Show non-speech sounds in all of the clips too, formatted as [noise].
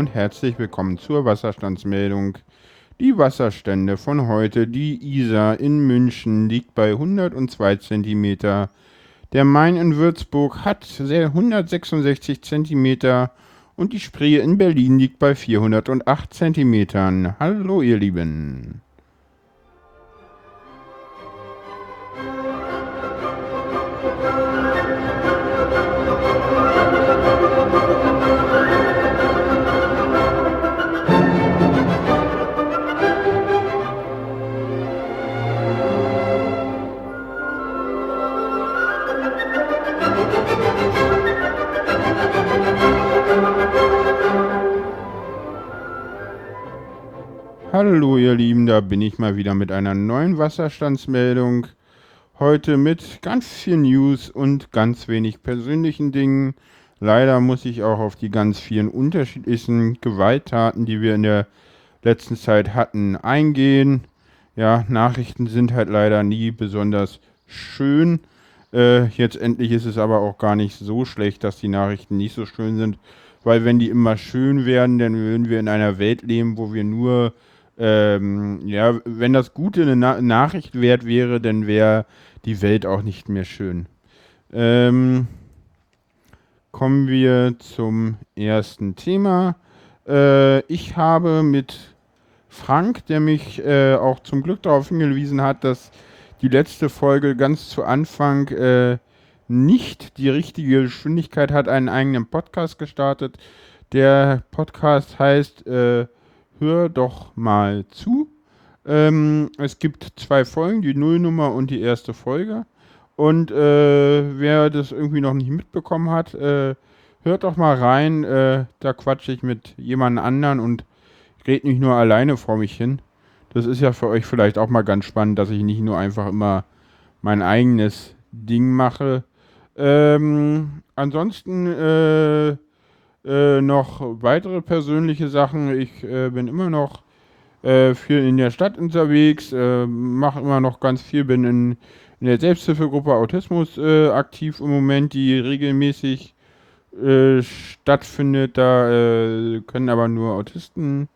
Und herzlich willkommen zur Wasserstandsmeldung. Die Wasserstände von heute, die Isar in München liegt bei 102 cm. Der Main in Würzburg hat 166 cm und die Spree in Berlin liegt bei 408 cm. Hallo ihr Lieben. Hallo ihr Lieben, da bin ich mal wieder mit einer neuen Wasserstandsmeldung. Heute mit ganz viel News und ganz wenig persönlichen Dingen. Leider muss ich auch auf die ganz vielen unterschiedlichen Gewalttaten, die wir in der letzten Zeit hatten, eingehen. Ja, Nachrichten sind halt leider nie besonders schön. Äh, jetzt endlich ist es aber auch gar nicht so schlecht, dass die Nachrichten nicht so schön sind, weil wenn die immer schön wären, dann würden wir in einer Welt leben, wo wir nur ähm, ja, wenn das Gute eine Na Nachricht wert wäre, dann wäre die Welt auch nicht mehr schön. Ähm, kommen wir zum ersten Thema. Äh, ich habe mit Frank, der mich äh, auch zum Glück darauf hingewiesen hat, dass die letzte Folge ganz zu Anfang äh, nicht die richtige Geschwindigkeit hat, einen eigenen Podcast gestartet. Der Podcast heißt äh, hör doch mal zu. Ähm, es gibt zwei Folgen, die Nullnummer und die erste Folge. Und äh, wer das irgendwie noch nicht mitbekommen hat, äh, hört doch mal rein. Äh, da quatsche ich mit jemand anderen und rede nicht nur alleine vor mich hin. Das ist ja für euch vielleicht auch mal ganz spannend, dass ich nicht nur einfach immer mein eigenes Ding mache. Ähm, ansonsten äh, noch weitere persönliche Sachen. Ich äh, bin immer noch äh, viel in der Stadt unterwegs, äh, mache immer noch ganz viel, bin in, in der Selbsthilfegruppe Autismus äh, aktiv im Moment, die regelmäßig stattfindet. Da können aber nur Autisten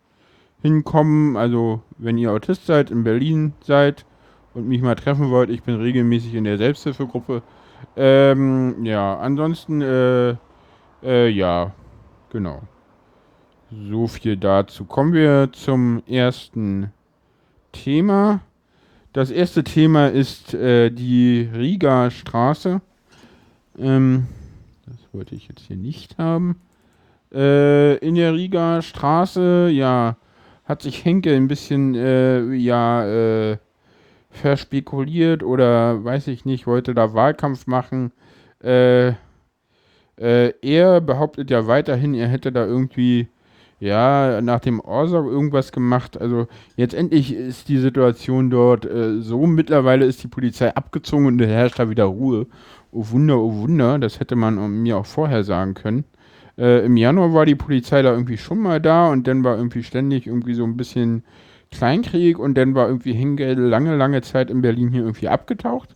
hinkommen. Also wenn ihr Autist seid, in Berlin seid und mich mal treffen wollt, ich bin regelmäßig in der Selbsthilfegruppe. Ähm, ja, ansonsten, ja, Genau. So viel dazu. Kommen wir zum ersten Thema. Das erste Thema ist äh, die Riga Straße. Ähm, das wollte ich jetzt hier nicht haben. Äh, in der Riga Straße, ja, hat sich Henke ein bisschen, äh, ja, äh, verspekuliert oder weiß ich nicht, wollte da Wahlkampf machen. Äh, äh, er behauptet ja weiterhin, er hätte da irgendwie, ja, nach dem Orsorg irgendwas gemacht. Also jetzt endlich ist die Situation dort äh, so. Mittlerweile ist die Polizei abgezogen und herrscht da wieder Ruhe. Oh Wunder, oh Wunder, das hätte man mir auch vorher sagen können. Äh, Im Januar war die Polizei da irgendwie schon mal da und dann war irgendwie ständig irgendwie so ein bisschen Kleinkrieg und dann war irgendwie Hengel lange, lange Zeit in Berlin hier irgendwie abgetaucht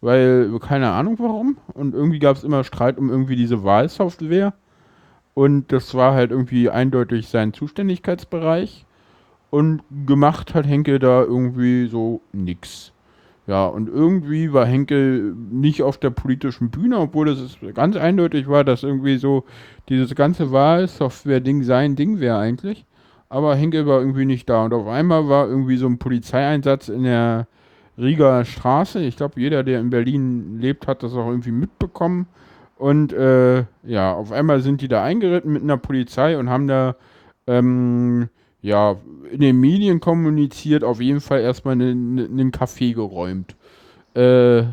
weil keine Ahnung warum. Und irgendwie gab es immer Streit um irgendwie diese Wahlsoftware. Und das war halt irgendwie eindeutig sein Zuständigkeitsbereich. Und gemacht hat Henkel da irgendwie so nix. Ja, und irgendwie war Henkel nicht auf der politischen Bühne, obwohl es ganz eindeutig war, dass irgendwie so dieses ganze Wahlsoftware-Ding sein Ding wäre eigentlich. Aber Henkel war irgendwie nicht da. Und auf einmal war irgendwie so ein Polizeieinsatz in der Rieger Straße. Ich glaube, jeder, der in Berlin lebt, hat das auch irgendwie mitbekommen. Und äh, ja, auf einmal sind die da eingeritten mit einer Polizei und haben da ähm, ja in den Medien kommuniziert, auf jeden Fall erstmal einen, einen Café geräumt. Äh,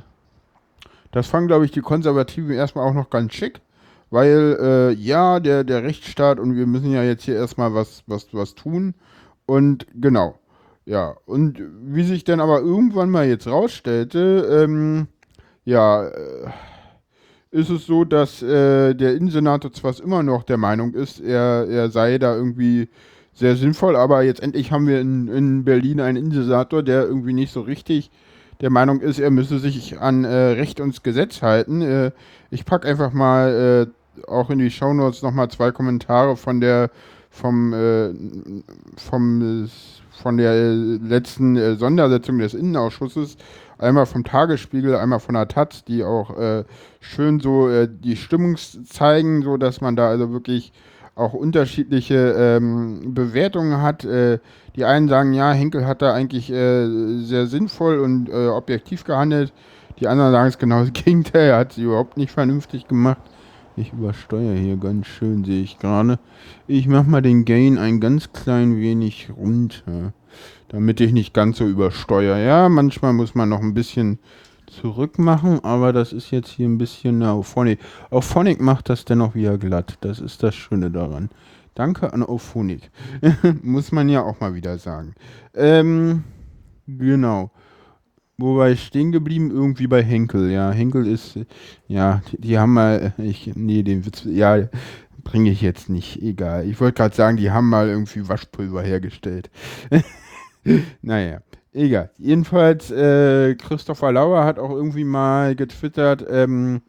das fanden, glaube ich, die Konservativen erstmal auch noch ganz schick, weil äh, ja, der, der Rechtsstaat und wir müssen ja jetzt hier erstmal was, was, was tun. Und genau. Ja, und wie sich dann aber irgendwann mal jetzt rausstellte, ähm, ja, äh, ist es so, dass äh, der Innensenator zwar immer noch der Meinung ist, er, er sei da irgendwie sehr sinnvoll, aber jetzt endlich haben wir in, in Berlin einen Innensenator, der irgendwie nicht so richtig der Meinung ist, er müsse sich an äh, Recht und Gesetz halten. Äh, ich packe einfach mal äh, auch in die Shownotes nochmal zwei Kommentare von der vom, vom von der letzten äh, Sondersetzung des Innenausschusses, einmal vom Tagesspiegel, einmal von der Taz, die auch äh, schön so äh, die Stimmung zeigen, so dass man da also wirklich auch unterschiedliche ähm, Bewertungen hat. Äh, die einen sagen, ja, Henkel hat da eigentlich äh, sehr sinnvoll und äh, objektiv gehandelt. Die anderen sagen es genau das [laughs] Gegenteil, er hat sie überhaupt nicht vernünftig gemacht. Ich übersteuere hier ganz schön, sehe ich gerade. Ich mache mal den Gain ein ganz klein wenig runter, damit ich nicht ganz so übersteuere. Ja, manchmal muss man noch ein bisschen zurück machen, aber das ist jetzt hier ein bisschen Auphonic. Auphonic macht das dennoch wieder glatt. Das ist das Schöne daran. Danke an Auphonic. [laughs] muss man ja auch mal wieder sagen. Ähm, genau. Wo war ich stehen geblieben? Irgendwie bei Henkel. Ja, Henkel ist, ja, die, die haben mal, ich, nee, den Witz, ja, bringe ich jetzt nicht. Egal. Ich wollte gerade sagen, die haben mal irgendwie Waschpulver hergestellt. [laughs] naja, egal. Jedenfalls, äh, Christopher Lauer hat auch irgendwie mal getwittert, ähm,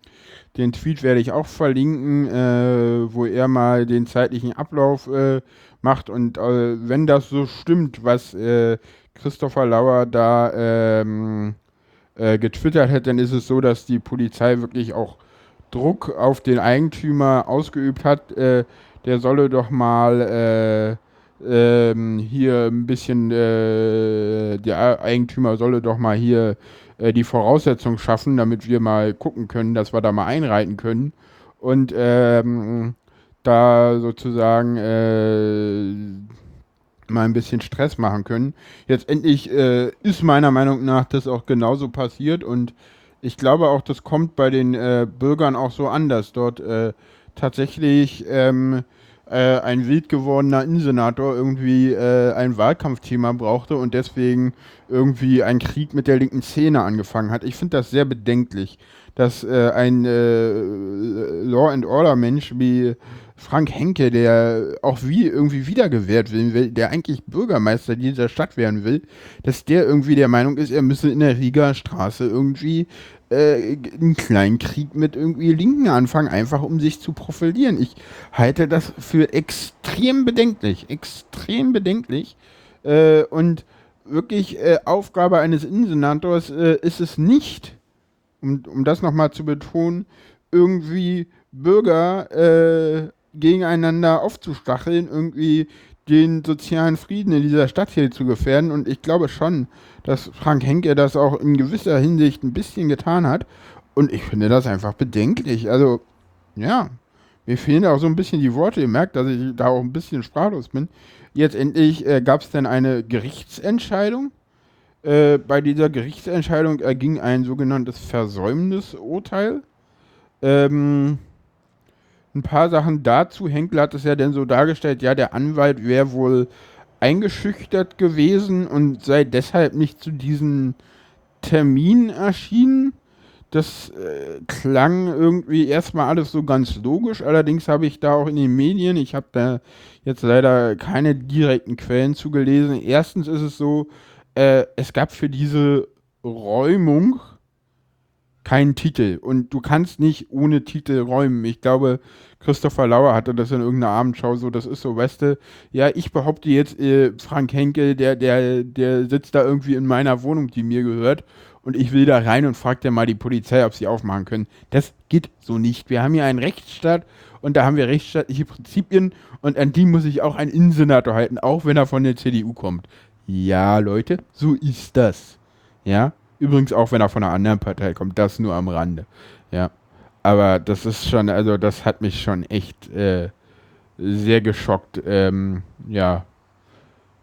den Tweet werde ich auch verlinken, äh, wo er mal den zeitlichen Ablauf äh, macht. Und äh, wenn das so stimmt, was äh, Christopher Lauer da ähm, äh, getwittert hat, dann ist es so, dass die Polizei wirklich auch Druck auf den Eigentümer ausgeübt hat. Äh, der solle doch mal äh, ähm, hier ein bisschen, äh, der Eigentümer solle doch mal hier äh, die Voraussetzungen schaffen, damit wir mal gucken können, dass wir da mal einreiten können. Und ähm, da sozusagen äh, mal ein bisschen Stress machen können. Jetzt endlich äh, ist meiner Meinung nach das auch genauso passiert und ich glaube auch, das kommt bei den äh, Bürgern auch so an, dass dort äh, tatsächlich ähm, äh, ein wild gewordener Innensenator irgendwie äh, ein Wahlkampfthema brauchte und deswegen irgendwie ein Krieg mit der linken Szene angefangen hat. Ich finde das sehr bedenklich, dass äh, ein Law and Order Mensch wie Frank Henke, der auch wie irgendwie wiedergewählt will, der eigentlich Bürgermeister dieser Stadt werden will, dass der irgendwie der Meinung ist, er müsse in der Rieger Straße irgendwie äh, einen kleinen Krieg mit irgendwie Linken anfangen, einfach um sich zu profilieren. Ich halte das für extrem bedenklich, extrem bedenklich. Äh, und wirklich äh, Aufgabe eines Innensenators äh, ist es nicht, um, um das nochmal zu betonen, irgendwie Bürger äh, gegeneinander aufzustacheln, irgendwie den sozialen Frieden in dieser Stadt hier zu gefährden. Und ich glaube schon, dass Frank Henke das auch in gewisser Hinsicht ein bisschen getan hat. Und ich finde das einfach bedenklich. Also, ja, mir fehlen auch so ein bisschen die Worte. Ihr merkt, dass ich da auch ein bisschen sprachlos bin. Jetzt endlich äh, gab es dann eine Gerichtsentscheidung. Äh, bei dieser Gerichtsentscheidung erging ein sogenanntes Versäumnisurteil. Ähm, ein paar Sachen dazu. Henkel hat es ja dann so dargestellt, ja, der Anwalt wäre wohl eingeschüchtert gewesen und sei deshalb nicht zu diesem Termin erschienen. Das äh, klang irgendwie erstmal alles so ganz logisch. Allerdings habe ich da auch in den Medien, ich habe da jetzt leider keine direkten Quellen zugelesen. Erstens ist es so, äh, es gab für diese Räumung keinen Titel. Und du kannst nicht ohne Titel räumen. Ich glaube, Christopher Lauer hatte das in irgendeiner Abendschau so, das ist so, weißt du, ja, ich behaupte jetzt, äh, Frank Henkel, der, der, der sitzt da irgendwie in meiner Wohnung, die mir gehört, und ich will da rein und fragt dann mal die Polizei, ob sie aufmachen können. Das geht so nicht. Wir haben hier einen Rechtsstaat und da haben wir rechtsstaatliche Prinzipien und an die muss ich auch ein Innensenator halten, auch wenn er von der CDU kommt. Ja, Leute, so ist das. Ja, Übrigens auch, wenn er von einer anderen Partei kommt, das nur am Rande. Ja. Aber das ist schon, also das hat mich schon echt äh, sehr geschockt. Ähm, ja.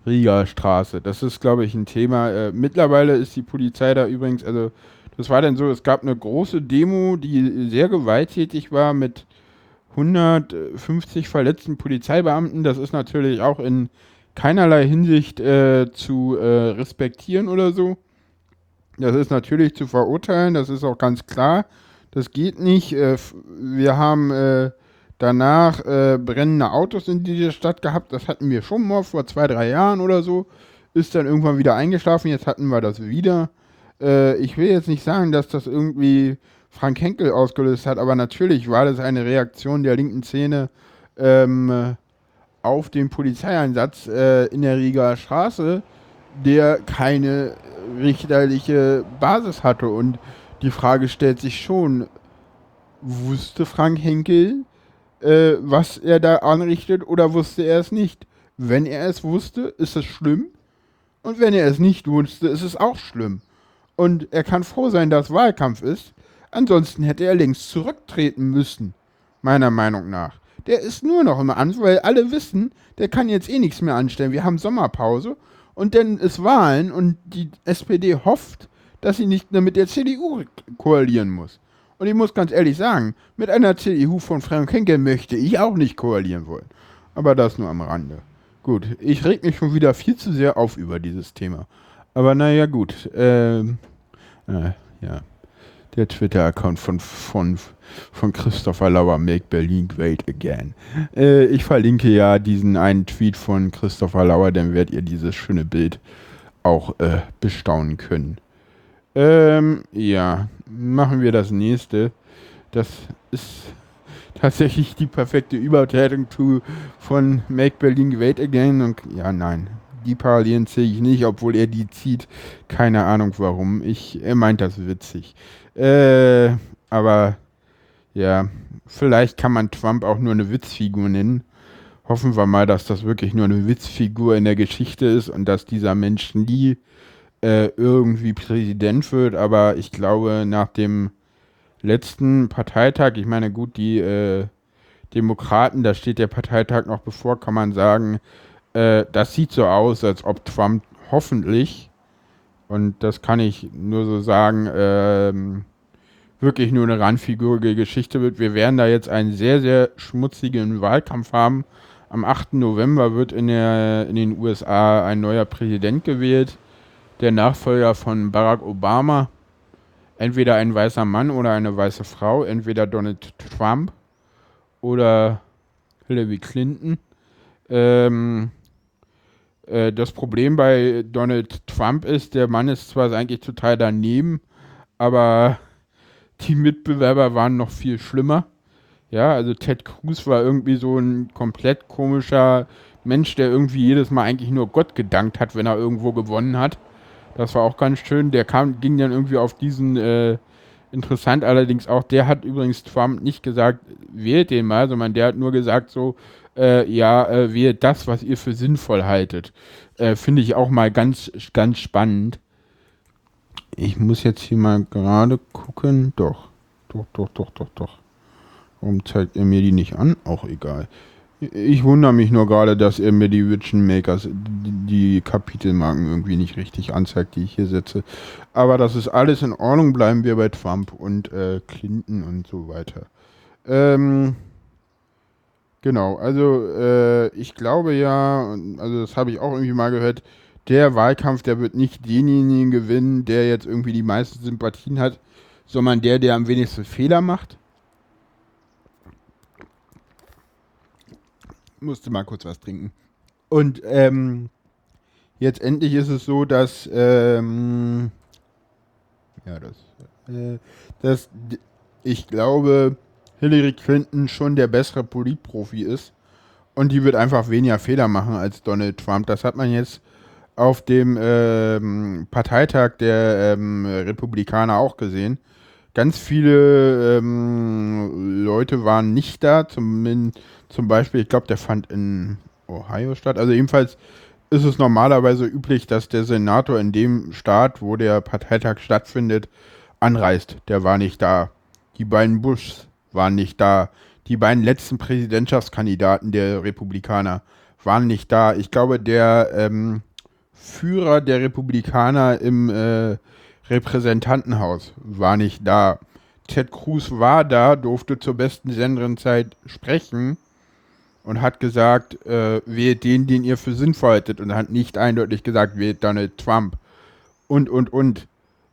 Rieger Straße. Das ist, glaube ich, ein Thema. Äh, mittlerweile ist die Polizei da übrigens, also das war dann so, es gab eine große Demo, die sehr gewalttätig war mit 150 verletzten Polizeibeamten. Das ist natürlich auch in keinerlei Hinsicht äh, zu äh, respektieren oder so. Das ist natürlich zu verurteilen, das ist auch ganz klar. Das geht nicht. Äh, wir haben äh, danach äh, brennende Autos in dieser Stadt gehabt. Das hatten wir schon mal vor zwei, drei Jahren oder so. Ist dann irgendwann wieder eingeschlafen. Jetzt hatten wir das wieder. ich will jetzt nicht sagen, dass das irgendwie Frank Henkel ausgelöst hat, aber natürlich war das eine Reaktion der linken Szene ähm, auf den Polizeieinsatz in der Rieger Straße, der keine richterliche Basis hatte. Und die Frage stellt sich schon, wusste Frank Henkel, äh, was er da anrichtet oder wusste er es nicht? Wenn er es wusste, ist es schlimm. Und wenn er es nicht wusste, ist es auch schlimm. Und er kann froh sein, dass Wahlkampf ist. Ansonsten hätte er längst zurücktreten müssen. Meiner Meinung nach. Der ist nur noch im Amt, weil alle wissen, der kann jetzt eh nichts mehr anstellen. Wir haben Sommerpause und dann ist Wahlen und die SPD hofft, dass sie nicht mehr mit der CDU koalieren muss. Und ich muss ganz ehrlich sagen, mit einer CDU von Frank Henkel möchte ich auch nicht koalieren wollen. Aber das nur am Rande. Gut, ich reg mich schon wieder viel zu sehr auf über dieses Thema. Aber naja, gut. Ähm, äh, ja. Der Twitter-Account von, von, von Christopher Lauer, Make Berlin Great Again. Äh, ich verlinke ja diesen einen Tweet von Christopher Lauer, dann werdet ihr dieses schöne Bild auch äh, bestaunen können. Ähm, ja, machen wir das nächste. Das ist tatsächlich die perfekte Übertretung zu, von Make Berlin Great Again. Und ja, nein, die Parallelen sehe ich nicht, obwohl er die zieht. Keine Ahnung warum. Ich, er meint das witzig. Äh, aber ja, vielleicht kann man Trump auch nur eine Witzfigur nennen. Hoffen wir mal, dass das wirklich nur eine Witzfigur in der Geschichte ist und dass dieser Mensch nie äh, irgendwie Präsident wird. Aber ich glaube, nach dem letzten Parteitag, ich meine, gut, die äh, Demokraten, da steht der Parteitag noch bevor, kann man sagen, äh, das sieht so aus, als ob Trump hoffentlich, und das kann ich nur so sagen, ähm, wirklich nur eine randfigurige Geschichte wird. Wir werden da jetzt einen sehr, sehr schmutzigen Wahlkampf haben. Am 8. November wird in, der, in den USA ein neuer Präsident gewählt, der Nachfolger von Barack Obama entweder ein weißer Mann oder eine weiße Frau, entweder Donald Trump oder Hillary Clinton. Ähm, äh, das Problem bei Donald Trump ist, der Mann ist zwar eigentlich total daneben, aber die Mitbewerber waren noch viel schlimmer. Ja, also Ted Cruz war irgendwie so ein komplett komischer Mensch, der irgendwie jedes Mal eigentlich nur Gott gedankt hat, wenn er irgendwo gewonnen hat. Das war auch ganz schön. Der kam, ging dann irgendwie auf diesen, äh, interessant allerdings auch, der hat übrigens Trump nicht gesagt, wählt den mal, sondern der hat nur gesagt so, äh, ja, äh, wählt das, was ihr für sinnvoll haltet. Äh, Finde ich auch mal ganz, ganz spannend. Ich muss jetzt hier mal gerade gucken. Doch, doch, doch, doch, doch, doch. Warum zeigt er mir die nicht an? Auch egal. Ich wundere mich nur gerade, dass er mir die Vision Makers, die Kapitelmarken irgendwie nicht richtig anzeigt, die ich hier setze. Aber das ist alles in Ordnung. Bleiben wir bei Trump und äh, Clinton und so weiter. Ähm, genau, also äh, ich glaube ja, also das habe ich auch irgendwie mal gehört, der Wahlkampf, der wird nicht denjenigen gewinnen, der jetzt irgendwie die meisten Sympathien hat, sondern der, der am wenigsten Fehler macht. musste mal kurz was trinken. Und ähm, jetzt endlich ist es so, dass ähm, ja, das, äh, dass ich glaube, Hillary Clinton schon der bessere Politprofi ist und die wird einfach weniger Fehler machen als Donald Trump. Das hat man jetzt auf dem ähm, Parteitag der ähm, Republikaner auch gesehen. Ganz viele ähm, Leute waren nicht da, zumindest zum Beispiel, ich glaube, der fand in Ohio statt. Also jedenfalls ist es normalerweise üblich, dass der Senator in dem Staat, wo der Parteitag stattfindet, anreist. Der war nicht da. Die beiden Bushs waren nicht da. Die beiden letzten Präsidentschaftskandidaten der Republikaner waren nicht da. Ich glaube, der ähm, Führer der Republikaner im äh, Repräsentantenhaus war nicht da. Ted Cruz war da, durfte zur besten Senderenzeit sprechen und hat gesagt, äh, wählt den, den ihr für sinnvoll haltet und hat nicht eindeutig gesagt, wählt Donald Trump. Und, und, und.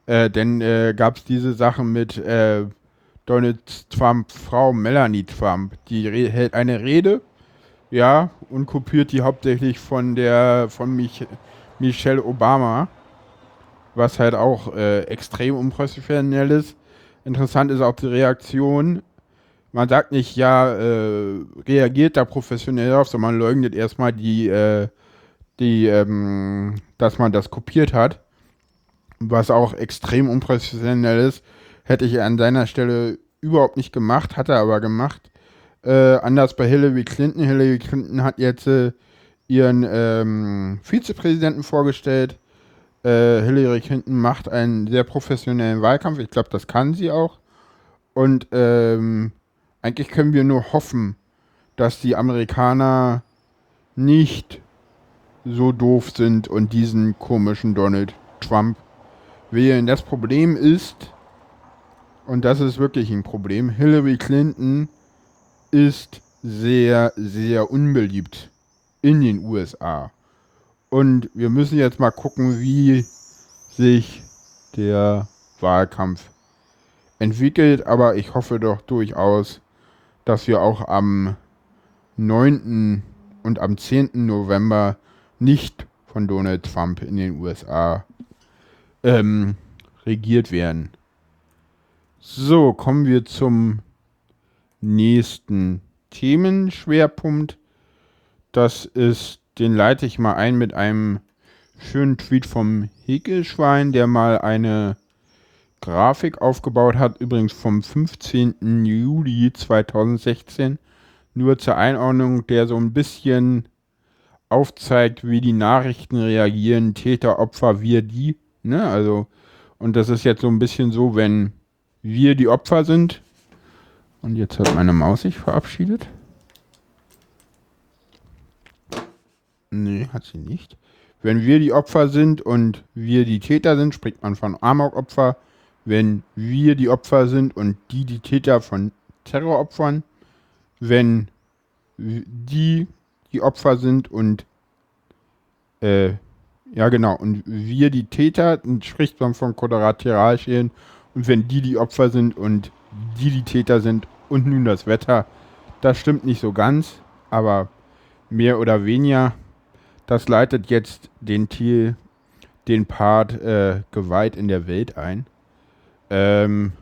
Äh, dann äh, gab es diese Sachen mit äh, Donald Trump Frau Melanie Trump. Die hält eine Rede, ja, und kopiert die hauptsächlich von der, von Mich Michelle Obama, was halt auch äh, extrem unprofessionell ist. interessant ist auch die Reaktion. Man sagt nicht, ja, äh, reagiert da professionell auf, sondern man leugnet erstmal die, äh, die, ähm, dass man das kopiert hat. Was auch extrem unprofessionell ist. Hätte ich an seiner Stelle überhaupt nicht gemacht, hat er aber gemacht. Äh, anders bei Hillary Clinton. Hillary Clinton hat jetzt äh, ihren ähm, Vizepräsidenten vorgestellt. Äh, Hillary Clinton macht einen sehr professionellen Wahlkampf. Ich glaube, das kann sie auch. Und ähm, eigentlich können wir nur hoffen, dass die Amerikaner nicht so doof sind und diesen komischen Donald Trump wählen. Das Problem ist, und das ist wirklich ein Problem, Hillary Clinton ist sehr, sehr unbeliebt in den USA. Und wir müssen jetzt mal gucken, wie sich der Wahlkampf entwickelt. Aber ich hoffe doch durchaus, dass wir auch am 9. und am 10. November nicht von Donald Trump in den USA ähm, regiert werden. So, kommen wir zum nächsten Themenschwerpunkt. Das ist, den leite ich mal ein mit einem schönen Tweet vom Hegelschwein, der mal eine Grafik aufgebaut hat, übrigens vom 15. Juli 2016. Nur zur Einordnung, der so ein bisschen aufzeigt, wie die Nachrichten reagieren, Täter, Opfer, wir, die. Ne? Also, und das ist jetzt so ein bisschen so, wenn wir die Opfer sind. Und jetzt hat meine Maus sich verabschiedet. Nee, hat sie nicht. Wenn wir die Opfer sind und wir die Täter sind, spricht man von Amok-Opfer. Wenn wir die Opfer sind und die die Täter von Terroropfern. Wenn die die Opfer sind und äh, ja genau, und wir die Täter, dann spricht man von Kollateralschäden und wenn die die Opfer sind und die die Täter sind und nun das Wetter, das stimmt nicht so ganz, aber mehr oder weniger. Das leitet jetzt den Thiel, den Part äh, geweiht in der Welt ein. Ähm,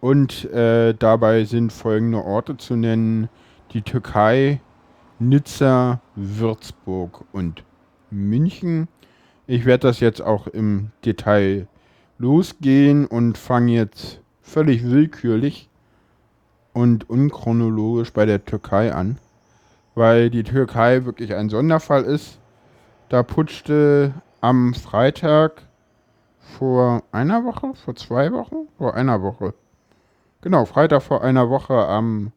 und äh, dabei sind folgende Orte zu nennen: die Türkei, Nizza, Würzburg und München. Ich werde das jetzt auch im Detail losgehen und fange jetzt völlig willkürlich und unchronologisch bei der Türkei an, weil die Türkei wirklich ein Sonderfall ist. Da putschte am Freitag vor einer Woche, vor zwei Wochen, vor einer Woche. Genau, Freitag vor einer Woche am,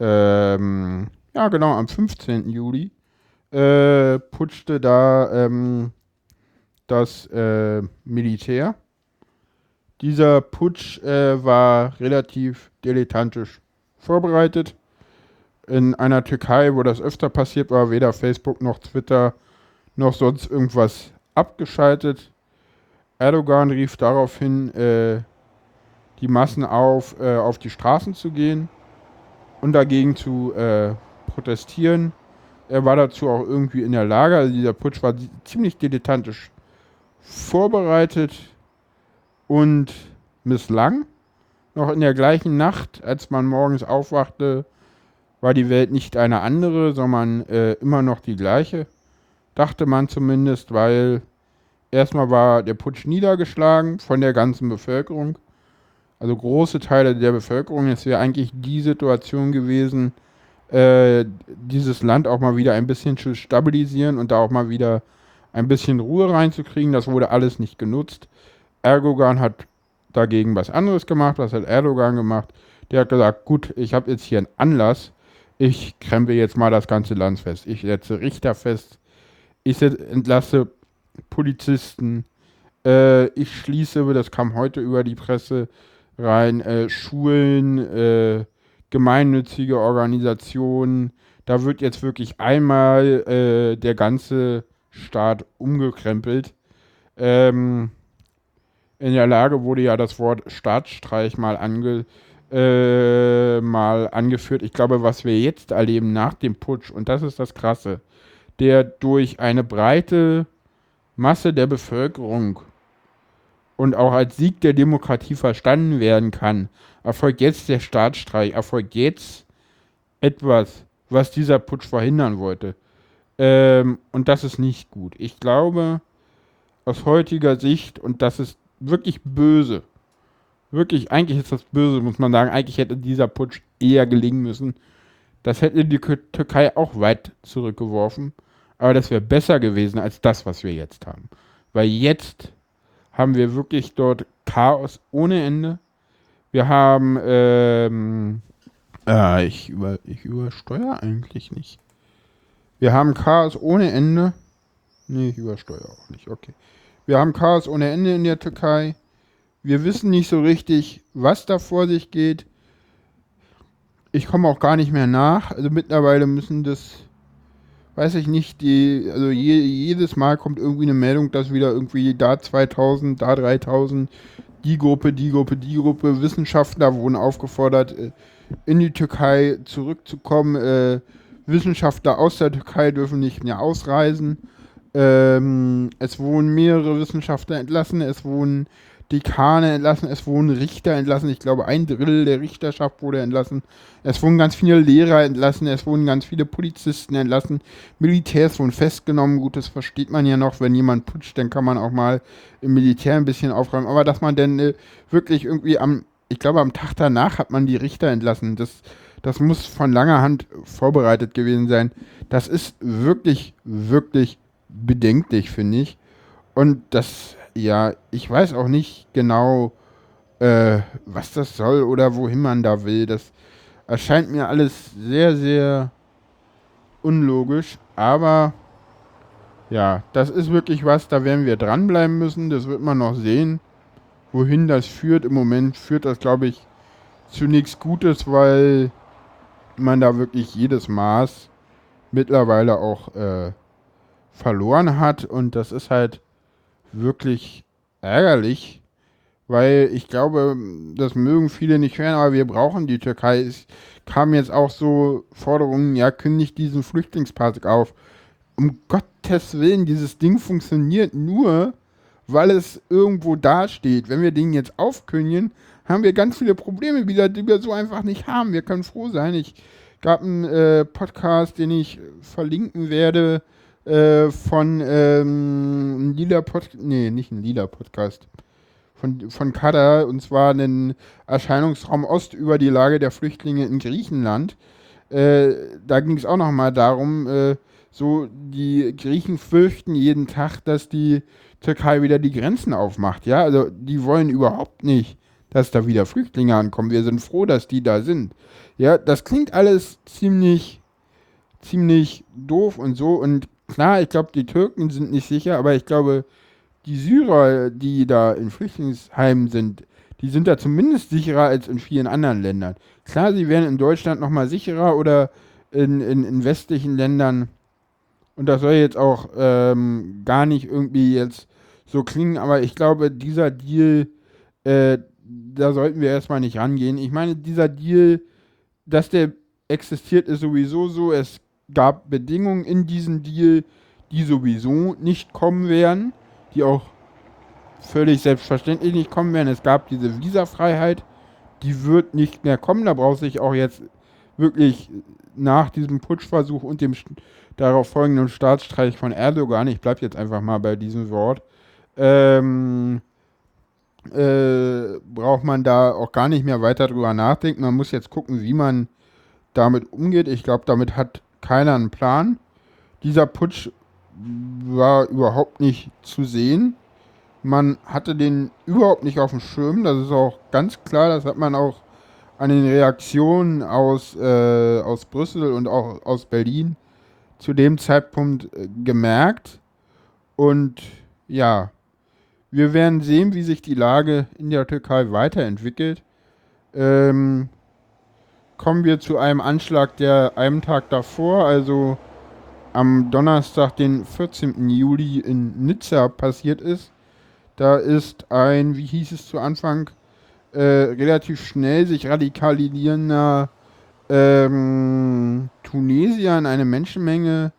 ähm, ja genau, am 15. Juli äh, putschte da ähm, das äh, Militär. Dieser Putsch äh, war relativ dilettantisch vorbereitet. In einer Türkei, wo das öfter passiert war, weder Facebook noch Twitter noch sonst irgendwas abgeschaltet. Erdogan rief daraufhin äh, die Massen auf, äh, auf die Straßen zu gehen und dagegen zu äh, protestieren. Er war dazu auch irgendwie in der Lage. Also dieser Putsch war ziemlich dilettantisch vorbereitet und misslang. Noch in der gleichen Nacht, als man morgens aufwachte, war die Welt nicht eine andere, sondern äh, immer noch die gleiche. Dachte man zumindest, weil erstmal war der Putsch niedergeschlagen von der ganzen Bevölkerung. Also große Teile der Bevölkerung. Es wäre eigentlich die Situation gewesen, äh, dieses Land auch mal wieder ein bisschen zu stabilisieren und da auch mal wieder ein bisschen Ruhe reinzukriegen. Das wurde alles nicht genutzt. Erdogan hat dagegen was anderes gemacht. Was hat Erdogan gemacht? Der hat gesagt, gut, ich habe jetzt hier einen Anlass. Ich krempel jetzt mal das ganze Land fest. Ich setze Richter fest. Ich entlasse Polizisten. Äh, ich schließe, das kam heute über die Presse rein, äh, Schulen, äh, gemeinnützige Organisationen. Da wird jetzt wirklich einmal äh, der ganze Staat umgekrempelt. Ähm, in der Lage wurde ja das Wort Staatsstreich mal, ange, äh, mal angeführt. Ich glaube, was wir jetzt erleben nach dem Putsch, und das ist das Krasse, der durch eine breite Masse der Bevölkerung und auch als Sieg der Demokratie verstanden werden kann, erfolgt jetzt der Staatsstreich, erfolgt jetzt etwas, was dieser Putsch verhindern wollte. Ähm, und das ist nicht gut. Ich glaube, aus heutiger Sicht, und das ist wirklich böse, wirklich, eigentlich ist das böse, muss man sagen, eigentlich hätte dieser Putsch eher gelingen müssen. Das hätte die Türkei auch weit zurückgeworfen. Aber das wäre besser gewesen als das, was wir jetzt haben. Weil jetzt haben wir wirklich dort Chaos ohne Ende. Wir haben, ähm, äh, ich, über, ich übersteuere eigentlich nicht. Wir haben Chaos ohne Ende. Nee, ich übersteuere auch nicht, okay. Wir haben Chaos ohne Ende in der Türkei. Wir wissen nicht so richtig, was da vor sich geht. Ich komme auch gar nicht mehr nach. Also mittlerweile müssen das weiß ich nicht, die, also je, jedes Mal kommt irgendwie eine Meldung, dass wieder irgendwie da 2000, da 3000, die Gruppe, die Gruppe, die Gruppe, Wissenschaftler wurden aufgefordert, äh, in die Türkei zurückzukommen. Äh, Wissenschaftler aus der Türkei dürfen nicht mehr ausreisen. Ähm, es wurden mehrere Wissenschaftler entlassen, es wurden Dekane entlassen, es wurden Richter entlassen. Ich glaube, ein Drittel der Richterschaft wurde entlassen. Es wurden ganz viele Lehrer entlassen, es wurden ganz viele Polizisten entlassen. Militärs wurden festgenommen. Gut, das versteht man ja noch. Wenn jemand putscht, dann kann man auch mal im Militär ein bisschen aufräumen. Aber dass man denn äh, wirklich irgendwie am, ich glaube, am Tag danach hat man die Richter entlassen. Das, das muss von langer Hand vorbereitet gewesen sein. Das ist wirklich, wirklich bedenklich, finde ich. Und das ja, ich weiß auch nicht genau, äh, was das soll oder wohin man da will. Das erscheint mir alles sehr, sehr unlogisch. Aber ja, das ist wirklich was, da werden wir dranbleiben müssen. Das wird man noch sehen, wohin das führt. Im Moment führt das, glaube ich, zu nichts Gutes, weil man da wirklich jedes Maß mittlerweile auch äh, verloren hat. Und das ist halt wirklich ärgerlich, weil ich glaube, das mögen viele nicht hören, aber wir brauchen die Türkei. Es kamen jetzt auch so Forderungen, ja, kündigt diesen Flüchtlingspass auf. Um Gottes Willen, dieses Ding funktioniert nur, weil es irgendwo dasteht. Wenn wir den jetzt aufkündigen, haben wir ganz viele Probleme wieder, die wir so einfach nicht haben. Wir können froh sein. Ich gab einen äh, Podcast, den ich verlinken werde, äh, von ähm, Lila Podcast, nee, nicht ein Lila Podcast, von, von Kada, und zwar einen Erscheinungsraum Ost über die Lage der Flüchtlinge in Griechenland. Äh, da ging es auch nochmal darum, äh, so die Griechen fürchten jeden Tag, dass die Türkei wieder die Grenzen aufmacht. Ja, also die wollen überhaupt nicht, dass da wieder Flüchtlinge ankommen. Wir sind froh, dass die da sind. Ja, das klingt alles ziemlich, ziemlich doof und so. Und Klar, ich glaube, die Türken sind nicht sicher, aber ich glaube, die Syrer, die da in Flüchtlingsheimen sind, die sind da zumindest sicherer als in vielen anderen Ländern. Klar, sie wären in Deutschland nochmal sicherer oder in, in, in, westlichen Ländern. Und das soll jetzt auch ähm, gar nicht irgendwie jetzt so klingen, aber ich glaube, dieser Deal, äh, da sollten wir erstmal nicht rangehen. Ich meine, dieser Deal, dass der existiert, ist sowieso so. Es gab Bedingungen in diesem Deal, die sowieso nicht kommen werden, die auch völlig selbstverständlich nicht kommen werden. Es gab diese Visafreiheit, die wird nicht mehr kommen. Da braucht sich auch jetzt wirklich nach diesem Putschversuch und dem darauf folgenden Staatsstreich von Erdogan, ich bleibe jetzt einfach mal bei diesem Wort, ähm, äh, braucht man da auch gar nicht mehr weiter drüber nachdenken. Man muss jetzt gucken, wie man damit umgeht. Ich glaube, damit hat keiner einen Plan. Dieser Putsch war überhaupt nicht zu sehen. Man hatte den überhaupt nicht auf dem Schirm. Das ist auch ganz klar. Das hat man auch an den Reaktionen aus, äh, aus Brüssel und auch aus Berlin zu dem Zeitpunkt äh, gemerkt. Und ja, wir werden sehen, wie sich die Lage in der Türkei weiterentwickelt. Ähm, kommen wir zu einem Anschlag, der einem Tag davor, also am Donnerstag, den 14. Juli in Nizza passiert ist. Da ist ein, wie hieß es zu Anfang, äh, relativ schnell sich radikalisierender ähm, Tunesier in eine Menschenmenge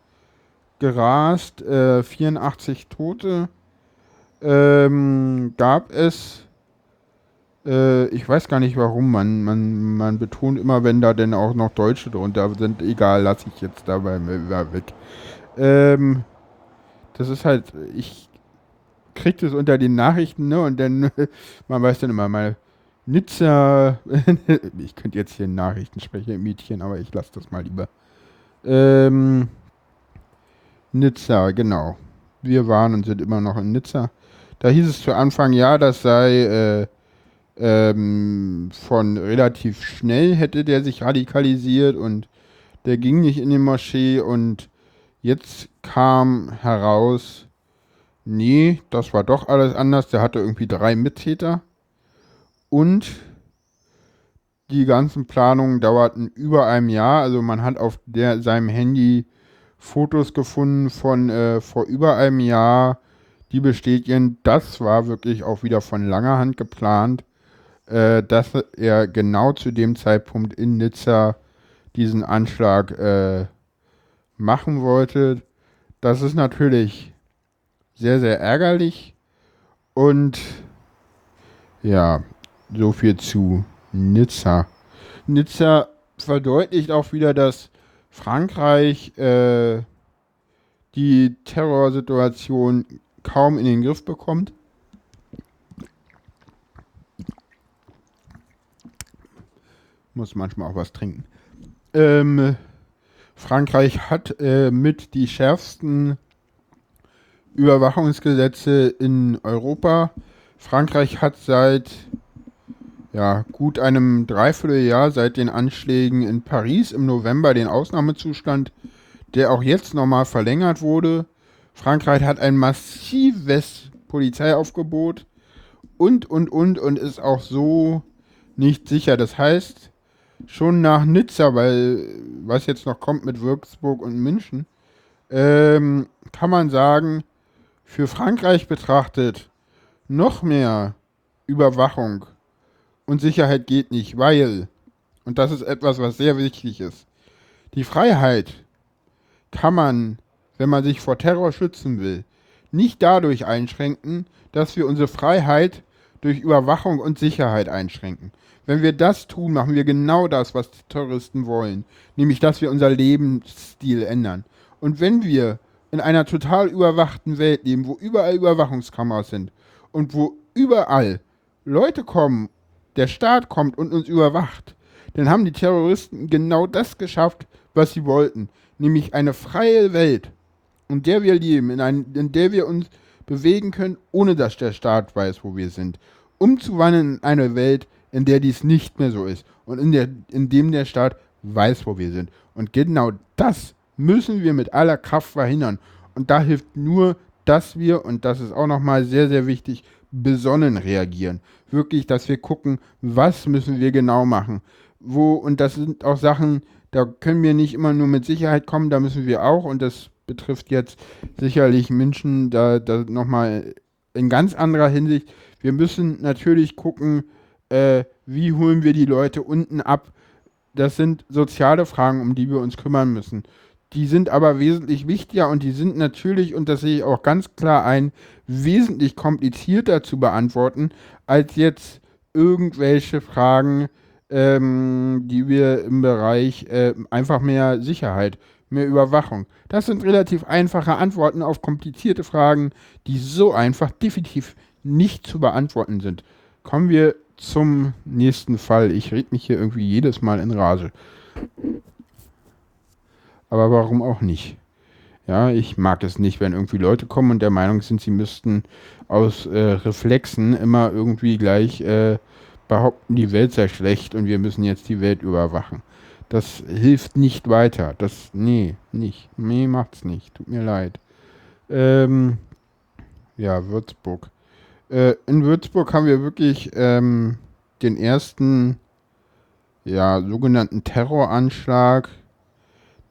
gerast, äh, 84 Tote. ähm, gab es, äh, ich weiß gar nicht warum, man, man, man betont immer, wenn da denn auch noch Deutsche drunter sind, egal, lasse ich jetzt dabei weg. Ähm, das ist halt, ich kriege das unter den Nachrichten, ne, und dann, [laughs] man weiß dann immer mal, Nizza, [laughs] ich könnte jetzt hier Nachrichtensprecher im Mädchen, aber ich lasse das mal lieber. Ähm, Nizza, genau. Wir waren und sind immer noch in Nizza. Da hieß es zu Anfang, ja, das sei äh, ähm, von relativ schnell hätte der sich radikalisiert und der ging nicht in die Moschee und jetzt kam heraus, nee, das war doch alles anders. Der hatte irgendwie drei Mittäter und die ganzen Planungen dauerten über einem Jahr. Also man hat auf der, seinem Handy Fotos gefunden von äh, vor über einem Jahr, die bestätigen, das war wirklich auch wieder von langer Hand geplant, äh, dass er genau zu dem Zeitpunkt in Nizza diesen Anschlag äh, machen wollte. Das ist natürlich sehr, sehr ärgerlich und ja, so viel zu Nizza. Nizza verdeutlicht auch wieder, dass Frankreich äh, die Terrorsituation kaum in den Griff bekommt. Muss manchmal auch was trinken. Ähm, Frankreich hat äh, mit die schärfsten Überwachungsgesetze in Europa. Frankreich hat seit ja, gut einem Dreivierteljahr seit den Anschlägen in Paris im November den Ausnahmezustand, der auch jetzt nochmal verlängert wurde. Frankreich hat ein massives Polizeiaufgebot und, und, und, und ist auch so nicht sicher. Das heißt, schon nach Nizza, weil was jetzt noch kommt mit Würzburg und München, ähm, kann man sagen, für Frankreich betrachtet noch mehr Überwachung und Sicherheit geht nicht, weil, und das ist etwas, was sehr wichtig ist, die Freiheit kann man, wenn man sich vor Terror schützen will, nicht dadurch einschränken, dass wir unsere Freiheit durch Überwachung und Sicherheit einschränken. Wenn wir das tun, machen wir genau das, was die Terroristen wollen, nämlich dass wir unser Lebensstil ändern. Und wenn wir in einer total überwachten Welt leben, wo überall Überwachungskameras sind und wo überall Leute kommen der Staat kommt und uns überwacht, dann haben die Terroristen genau das geschafft, was sie wollten, nämlich eine freie Welt, in der wir leben, in, ein, in der wir uns bewegen können, ohne dass der Staat weiß, wo wir sind, umzuwandeln in eine Welt, in der dies nicht mehr so ist und in, der, in dem der Staat weiß, wo wir sind. Und genau das müssen wir mit aller Kraft verhindern. Und da hilft nur, dass wir, und das ist auch nochmal sehr, sehr wichtig, besonnen reagieren. Wirklich, dass wir gucken, was müssen wir genau machen. Wo, und das sind auch Sachen, da können wir nicht immer nur mit Sicherheit kommen, da müssen wir auch, und das betrifft jetzt sicherlich Menschen, da, da nochmal in ganz anderer Hinsicht. Wir müssen natürlich gucken, äh, wie holen wir die Leute unten ab. Das sind soziale Fragen, um die wir uns kümmern müssen. Die sind aber wesentlich wichtiger und die sind natürlich, und das sehe ich auch ganz klar ein, wesentlich komplizierter zu beantworten, als jetzt irgendwelche Fragen, ähm, die wir im Bereich äh, einfach mehr Sicherheit, mehr Überwachung. Das sind relativ einfache Antworten auf komplizierte Fragen, die so einfach definitiv nicht zu beantworten sind. Kommen wir zum nächsten Fall. Ich rede mich hier irgendwie jedes Mal in Rage. Aber warum auch nicht? Ja, ich mag es nicht, wenn irgendwie Leute kommen und der Meinung sind, sie müssten aus äh, Reflexen immer irgendwie gleich äh, behaupten, die Welt sei schlecht und wir müssen jetzt die Welt überwachen. Das hilft nicht weiter. Das, nee, nicht. Nee, macht's nicht. Tut mir leid. Ähm, ja, Würzburg. Äh, in Würzburg haben wir wirklich ähm, den ersten, ja, sogenannten Terroranschlag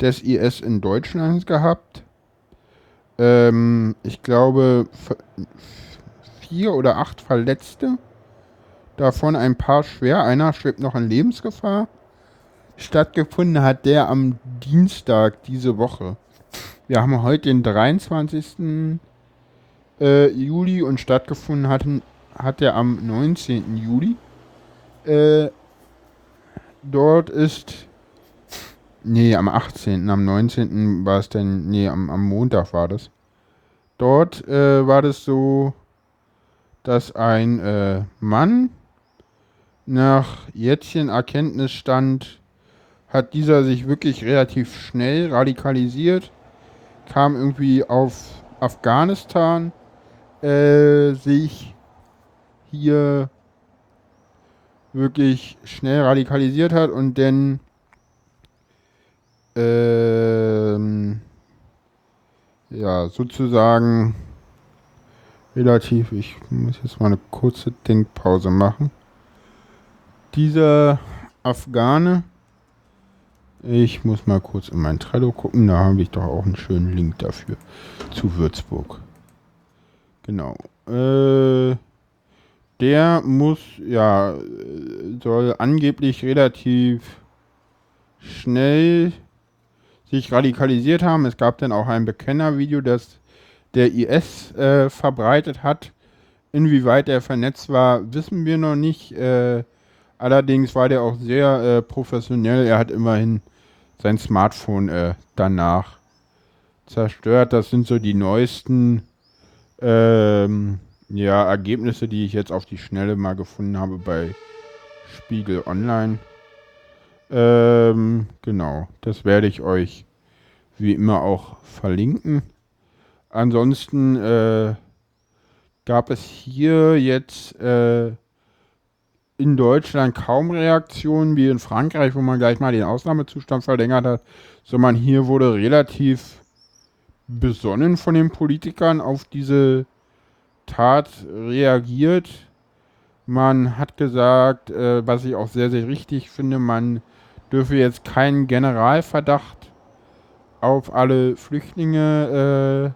des IS in Deutschland gehabt. Ähm, ich glaube, vier oder acht Verletzte. Davon ein paar schwer. Einer schwebt noch in Lebensgefahr. Stattgefunden hat der am Dienstag diese Woche. Wir haben heute den 23. äh, Juli und stattgefunden hatten, hat er am 19. Juli. Äh, dort ist, nee, am 18., am 19. war es denn, nee, am, am Montag war das. Dort äh, war das so, dass ein äh, Mann nach jetzigen Erkenntnisstand hat dieser sich wirklich relativ schnell radikalisiert, kam irgendwie auf Afghanistan, äh, sich hier wirklich schnell radikalisiert hat und dann ähm, ja sozusagen relativ, ich muss jetzt mal eine kurze Denkpause machen. Dieser Afghane ich muss mal kurz in mein Trello gucken. Da habe ich doch auch einen schönen Link dafür zu Würzburg. Genau. Äh, der muss, ja, soll angeblich relativ schnell sich radikalisiert haben. Es gab dann auch ein Bekennervideo, das der IS äh, verbreitet hat. Inwieweit er vernetzt war, wissen wir noch nicht. Äh, allerdings war der auch sehr äh, professionell. Er hat immerhin sein Smartphone äh, danach zerstört. Das sind so die neuesten ähm, ja, Ergebnisse, die ich jetzt auf die Schnelle mal gefunden habe bei Spiegel Online. Ähm, genau, das werde ich euch wie immer auch verlinken. Ansonsten äh, gab es hier jetzt äh, in Deutschland kaum Reaktionen wie in Frankreich, wo man gleich mal den Ausnahmezustand verlängert hat, sondern hier wurde relativ besonnen von den Politikern auf diese Tat reagiert. Man hat gesagt, äh, was ich auch sehr, sehr richtig finde, man dürfe jetzt keinen Generalverdacht auf alle Flüchtlinge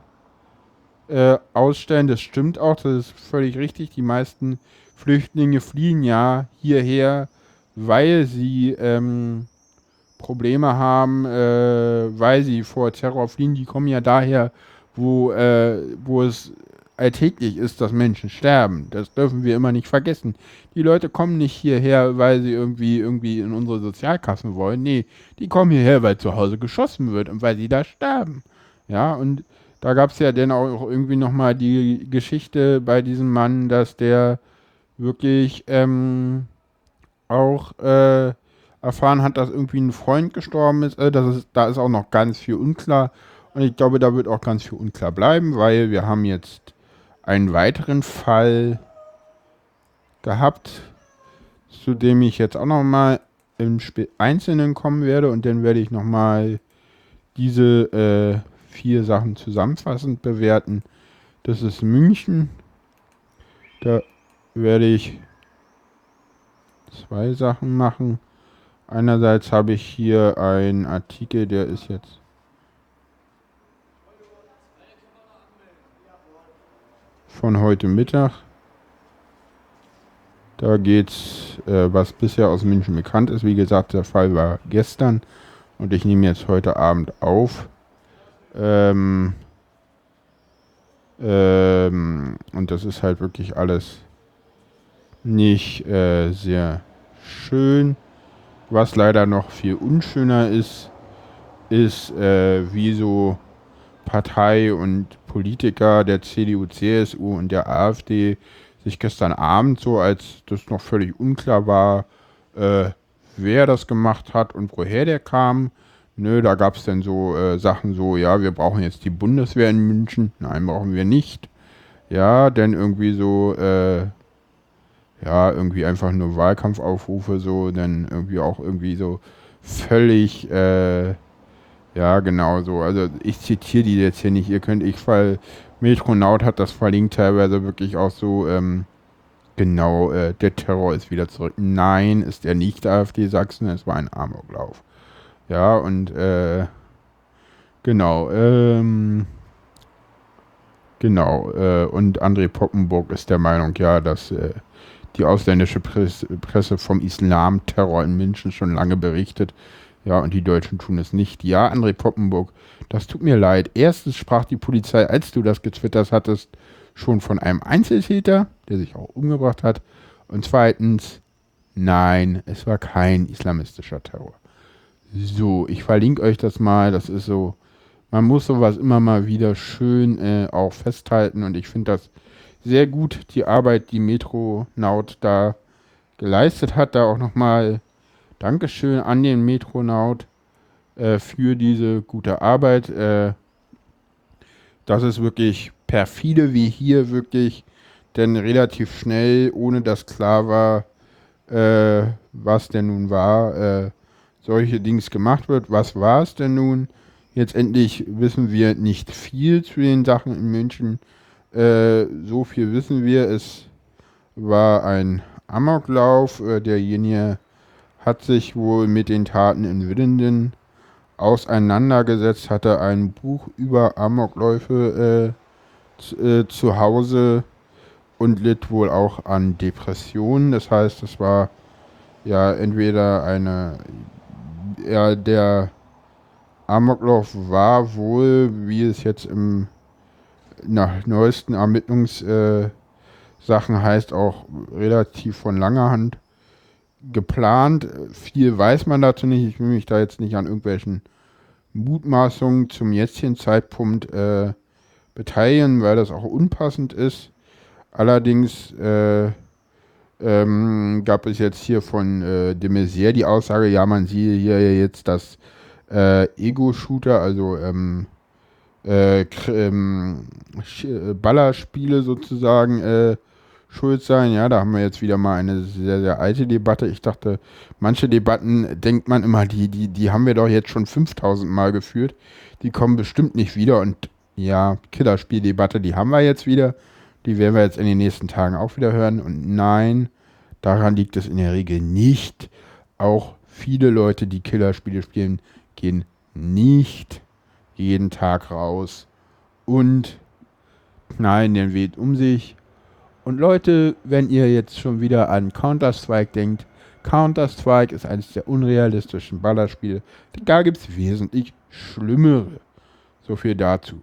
äh, äh, ausstellen. Das stimmt auch, das ist völlig richtig. Die meisten Flüchtlinge fliehen ja hierher, weil sie ähm, Probleme haben, äh, weil sie vor Terror fliehen. Die kommen ja daher, wo, äh, wo es alltäglich ist, dass Menschen sterben. Das dürfen wir immer nicht vergessen. Die Leute kommen nicht hierher, weil sie irgendwie, irgendwie in unsere Sozialkassen wollen. Nee, die kommen hierher, weil zu Hause geschossen wird und weil sie da sterben. Ja, und da gab es ja dann auch irgendwie nochmal die Geschichte bei diesem Mann, dass der wirklich ähm, auch äh, erfahren hat, dass irgendwie ein Freund gestorben ist. Äh, das ist. Da ist auch noch ganz viel unklar. Und ich glaube, da wird auch ganz viel unklar bleiben, weil wir haben jetzt einen weiteren Fall gehabt, zu dem ich jetzt auch noch mal im Einzelnen kommen werde und dann werde ich noch mal diese äh, vier Sachen zusammenfassend bewerten. Das ist München. Da werde ich zwei Sachen machen. Einerseits habe ich hier einen Artikel, der ist jetzt von heute Mittag. Da geht's, äh, was bisher aus München bekannt ist. Wie gesagt, der Fall war gestern und ich nehme jetzt heute Abend auf. Ähm, ähm, und das ist halt wirklich alles nicht äh, sehr schön. Was leider noch viel unschöner ist, ist, äh, wie so Partei und Politiker der CDU, CSU und der AfD sich gestern Abend so, als das noch völlig unklar war, äh, wer das gemacht hat und woher der kam. Nö, da gab es dann so äh, Sachen so, ja, wir brauchen jetzt die Bundeswehr in München. Nein, brauchen wir nicht. Ja, denn irgendwie so, äh, ja, irgendwie einfach nur Wahlkampfaufrufe so, dann irgendwie auch irgendwie so völlig, äh, ja, genau so. Also ich zitiere die jetzt hier nicht, ihr könnt, ich weil Metronaut hat das verlinkt teilweise wirklich auch so, ähm, genau, äh, der Terror ist wieder zurück. Nein, ist er nicht AfD Sachsen, es war ein Amoklauf. Ja, und, äh, genau, ähm, genau, äh, und André Poppenburg ist der Meinung, ja, dass, äh, die ausländische Presse vom Islamterror in München schon lange berichtet. Ja, und die Deutschen tun es nicht. Ja, André Poppenburg, das tut mir leid. Erstens sprach die Polizei, als du das getwittert hattest, schon von einem Einzeltäter, der sich auch umgebracht hat. Und zweitens, nein, es war kein islamistischer Terror. So, ich verlinke euch das mal. Das ist so, man muss sowas immer mal wieder schön äh, auch festhalten. Und ich finde das sehr gut, die Arbeit, die Metronaut da geleistet hat. Da auch nochmal Dankeschön an den Metronaut äh, für diese gute Arbeit. Äh, das ist wirklich perfide, wie hier wirklich, denn relativ schnell, ohne dass klar war, äh, was denn nun war, äh, solche Dings gemacht wird. Was war es denn nun? Jetzt endlich wissen wir nicht viel zu den Sachen in München. Äh, so viel wissen wir. Es war ein Amoklauf. Äh, derjenige hat sich wohl mit den Taten in Willenden auseinandergesetzt, hatte ein Buch über Amokläufe äh, äh, zu Hause und litt wohl auch an Depressionen. Das heißt, es war ja entweder eine, ja, der Amoklauf war wohl, wie es jetzt im nach neuesten Ermittlungssachen äh, heißt, auch relativ von langer Hand geplant. Viel weiß man dazu nicht. Ich will mich da jetzt nicht an irgendwelchen Mutmaßungen zum jetzigen Zeitpunkt äh, beteiligen, weil das auch unpassend ist. Allerdings äh, ähm, gab es jetzt hier von äh, de Maizière die Aussage, ja, man siehe hier jetzt das äh, Ego-Shooter, also ähm, äh, ähm, Ballerspiele sozusagen äh, schuld sein. Ja, da haben wir jetzt wieder mal eine sehr, sehr alte Debatte. Ich dachte, manche Debatten denkt man immer, die, die, die haben wir doch jetzt schon 5000 Mal geführt. Die kommen bestimmt nicht wieder. Und ja, Killerspieldebatte, die haben wir jetzt wieder. Die werden wir jetzt in den nächsten Tagen auch wieder hören. Und nein, daran liegt es in der Regel nicht. Auch viele Leute, die Killerspiele spielen, gehen nicht jeden Tag raus und knallen den Weg um sich und Leute, wenn ihr jetzt schon wieder an Counter-Strike denkt, Counter-Strike ist eines der unrealistischen Ballerspiele. Da gibt es wesentlich schlimmere. So viel dazu.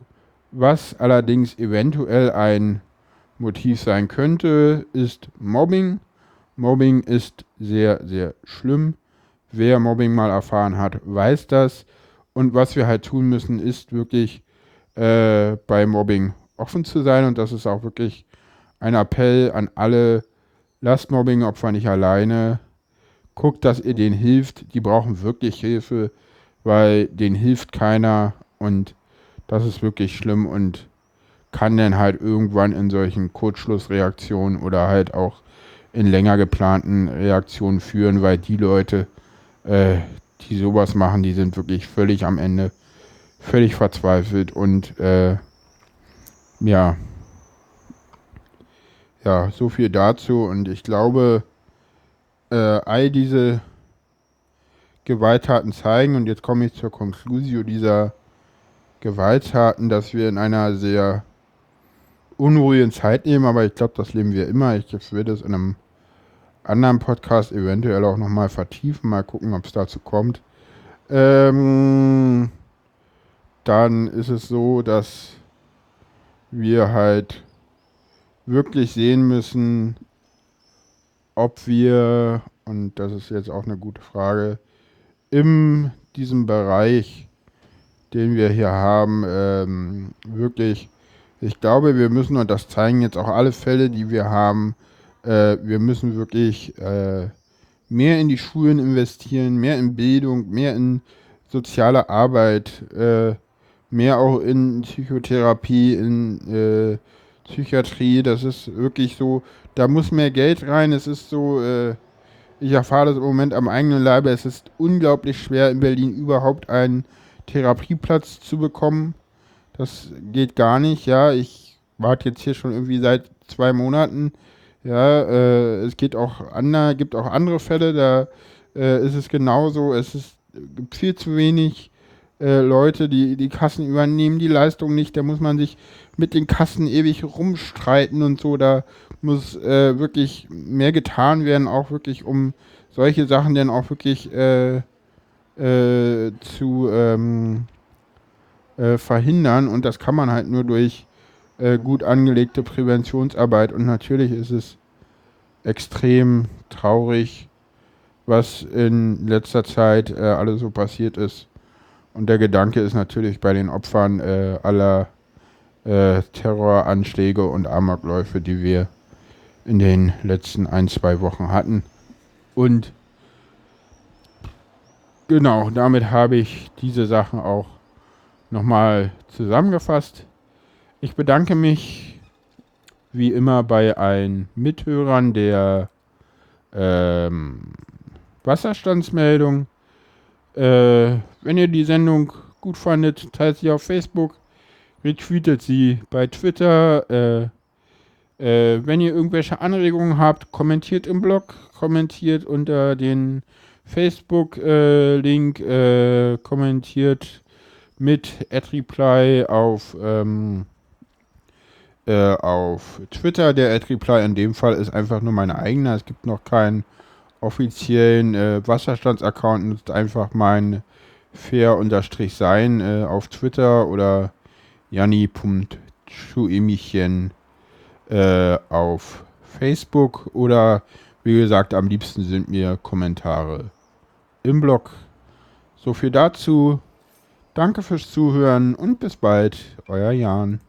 Was allerdings eventuell ein Motiv sein könnte, ist Mobbing. Mobbing ist sehr, sehr schlimm. Wer Mobbing mal erfahren hat, weiß das. Und was wir halt tun müssen, ist wirklich äh, bei Mobbing offen zu sein. Und das ist auch wirklich ein Appell an alle, lasst Mobbing-Opfer nicht alleine. Guckt, dass ihr denen hilft. Die brauchen wirklich Hilfe, weil denen hilft keiner und das ist wirklich schlimm und kann dann halt irgendwann in solchen Kurzschlussreaktionen oder halt auch in länger geplanten Reaktionen führen, weil die Leute, äh, die sowas machen, die sind wirklich völlig am Ende, völlig verzweifelt und äh, ja, ja, so viel dazu. Und ich glaube, äh, all diese Gewalttaten zeigen, und jetzt komme ich zur Conclusio dieser Gewalttaten, dass wir in einer sehr unruhigen Zeit leben, aber ich glaube, das leben wir immer. Ich werde es in einem anderen Podcast eventuell auch nochmal vertiefen, mal gucken, ob es dazu kommt. Ähm, dann ist es so, dass wir halt wirklich sehen müssen, ob wir, und das ist jetzt auch eine gute Frage, in diesem Bereich, den wir hier haben, ähm, wirklich, ich glaube, wir müssen, und das zeigen jetzt auch alle Fälle, die wir haben, äh, wir müssen wirklich äh, mehr in die Schulen investieren, mehr in Bildung, mehr in soziale Arbeit, äh, mehr auch in Psychotherapie, in äh, Psychiatrie, das ist wirklich so, da muss mehr Geld rein. Es ist so, äh, ich erfahre das im Moment am eigenen Leibe, es ist unglaublich schwer in Berlin überhaupt einen Therapieplatz zu bekommen. Das geht gar nicht, ja. Ich warte jetzt hier schon irgendwie seit zwei Monaten. Ja, äh, es geht auch andere, gibt auch andere Fälle, da äh, ist es genauso. Es ist, gibt viel zu wenig äh, Leute, die die Kassen übernehmen die Leistung nicht. Da muss man sich mit den Kassen ewig rumstreiten und so. Da muss äh, wirklich mehr getan werden, auch wirklich um solche Sachen dann auch wirklich äh, äh, zu ähm, äh, verhindern. Und das kann man halt nur durch äh, gut angelegte Präventionsarbeit. Und natürlich ist es extrem traurig, was in letzter Zeit äh, alles so passiert ist. Und der Gedanke ist natürlich bei den Opfern äh, aller äh, Terroranschläge und Amokläufe, die wir in den letzten ein, zwei Wochen hatten. Und genau, damit habe ich diese Sachen auch nochmal zusammengefasst. Ich bedanke mich wie immer bei allen Mithörern der ähm, Wasserstandsmeldung. Äh, wenn ihr die Sendung gut fandet, teilt sie auf Facebook, retweetet sie bei Twitter. Äh, äh, wenn ihr irgendwelche Anregungen habt, kommentiert im Blog, kommentiert unter den Facebook-Link, äh, kommentiert mit AdReply auf, ähm, äh, auf Twitter. Der AdReply in dem Fall ist einfach nur meine eigene. Es gibt noch keinen offiziellen äh, Wasserstandsaccount. Nutzt einfach mein fair-sein äh, auf Twitter oder janni.schuemichen äh, auf Facebook oder wie gesagt, am liebsten sind mir Kommentare im Blog. So viel dazu. Danke fürs Zuhören und bis bald, euer Jan.